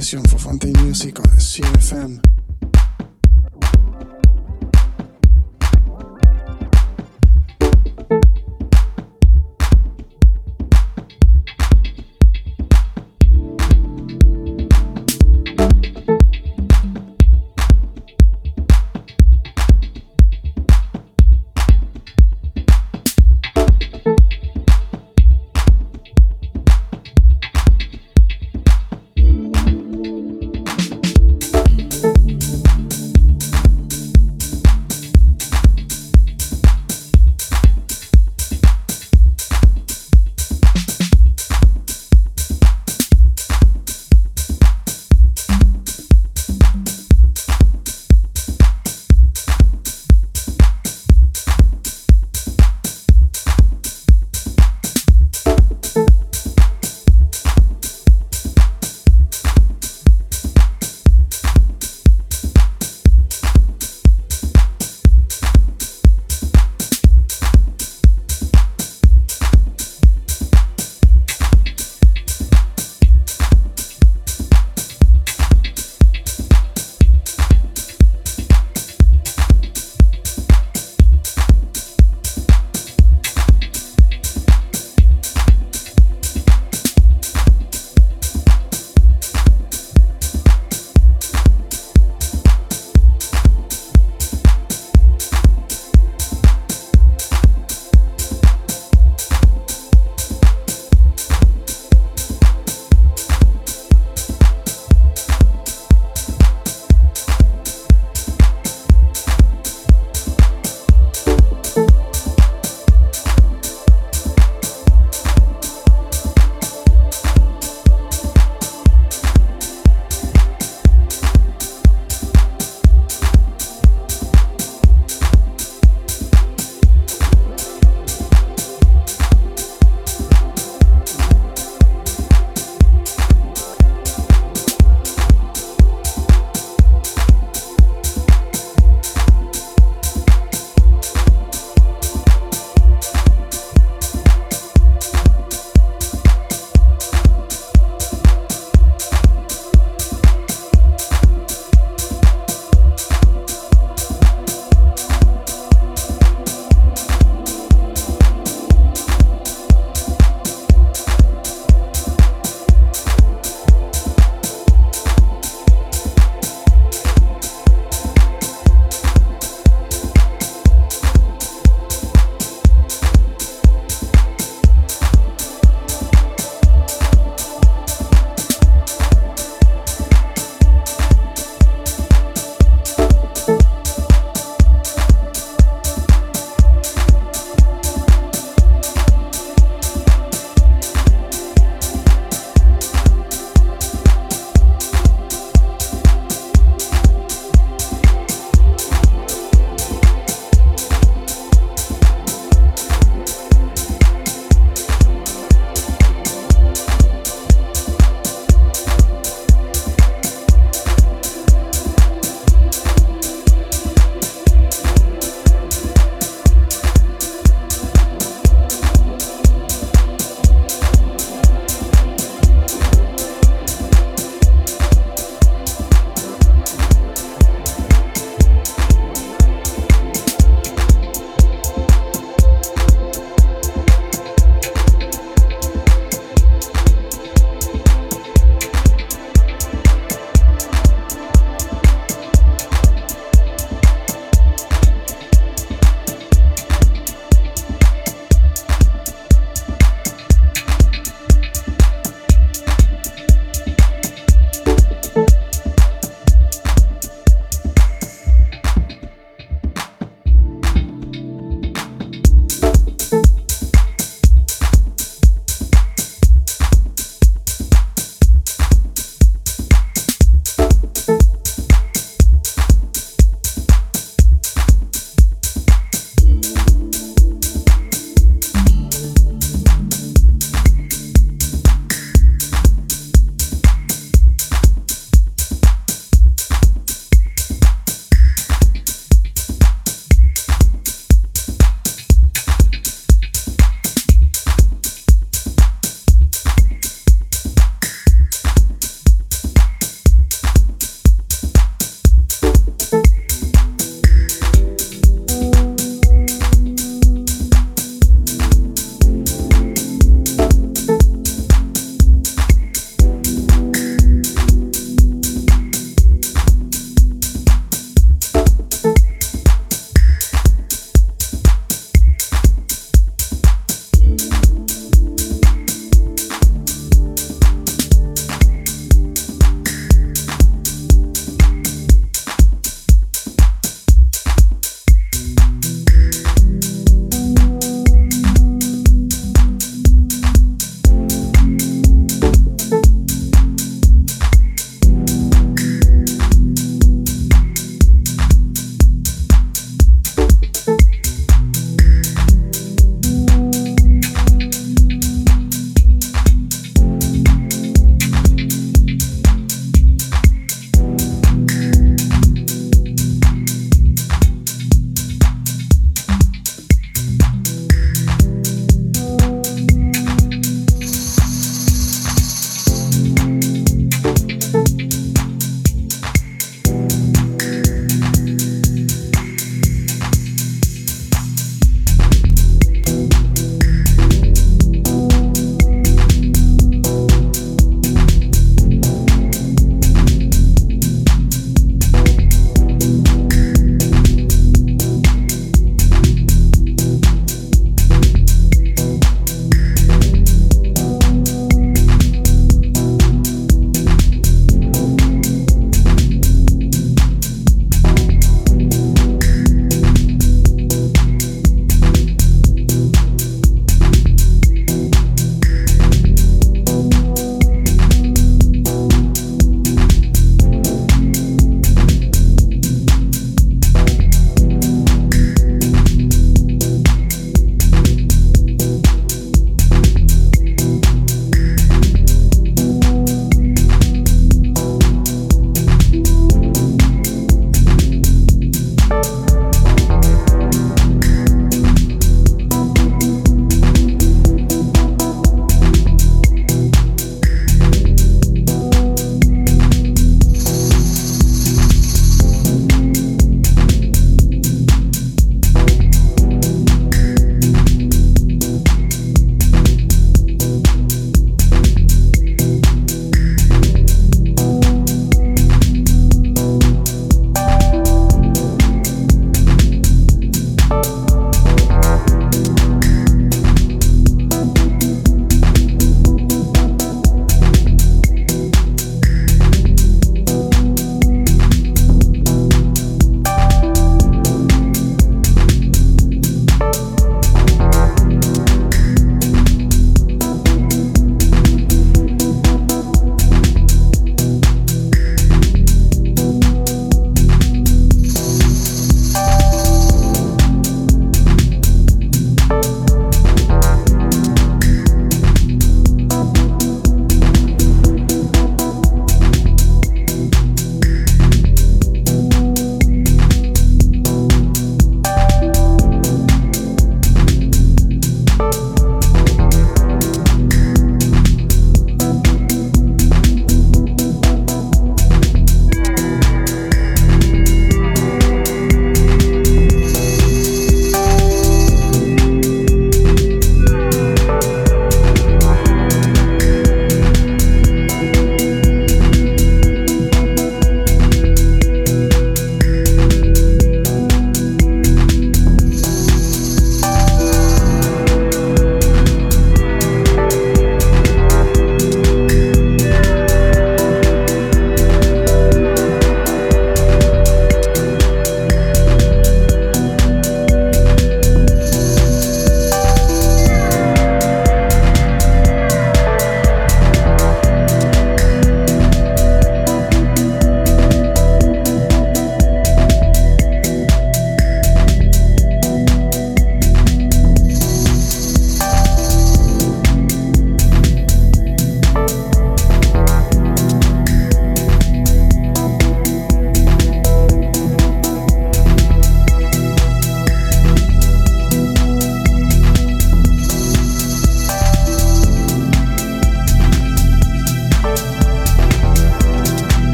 session for Fontaine Music on CFM.